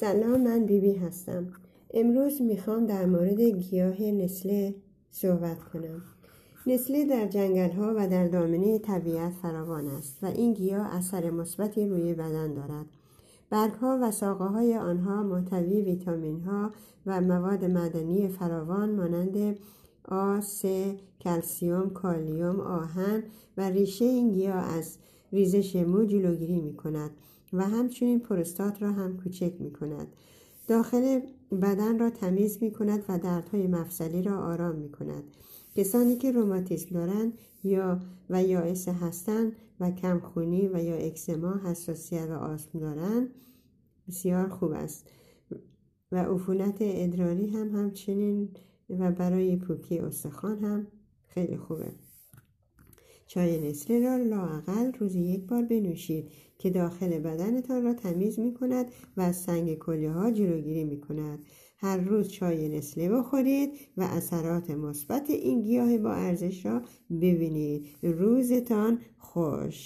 سلام من بیبی بی هستم. امروز می‌خوام در مورد گیاه نسله صحبت کنم. نسله در جنگل ها و در دامنه طبیعت فراوان است و این گیاه اثر مثبتی روی بدن دارد. برگ ها و ساقه های آنها محتوی ویتامین ها و مواد مدنی فراوان مانند آ، س، کلسیوم، کالیوم، آهن و ریشه این گیاه از ریزش مو جلوگیری می کند و همچنین پروستات را هم کوچک می کند. داخل بدن را تمیز می کند و دردهای مفصلی را آرام می کند. کسانی که روماتیسم دارند یا و یائس هستند و کمخونی و یا اکزما حساسیت و آسم دارند بسیار خوب است و عفونت ادراری هم همچنین و برای پوکی استخوان هم خیلی خوبه چای نسله را لاقل روزی یک بار بنوشید که داخل بدنتان را تمیز می کند و از سنگ کلیه ها جلوگیری می کند. هر روز چای نسله بخورید و اثرات مثبت این گیاه با ارزش را ببینید. روزتان خوش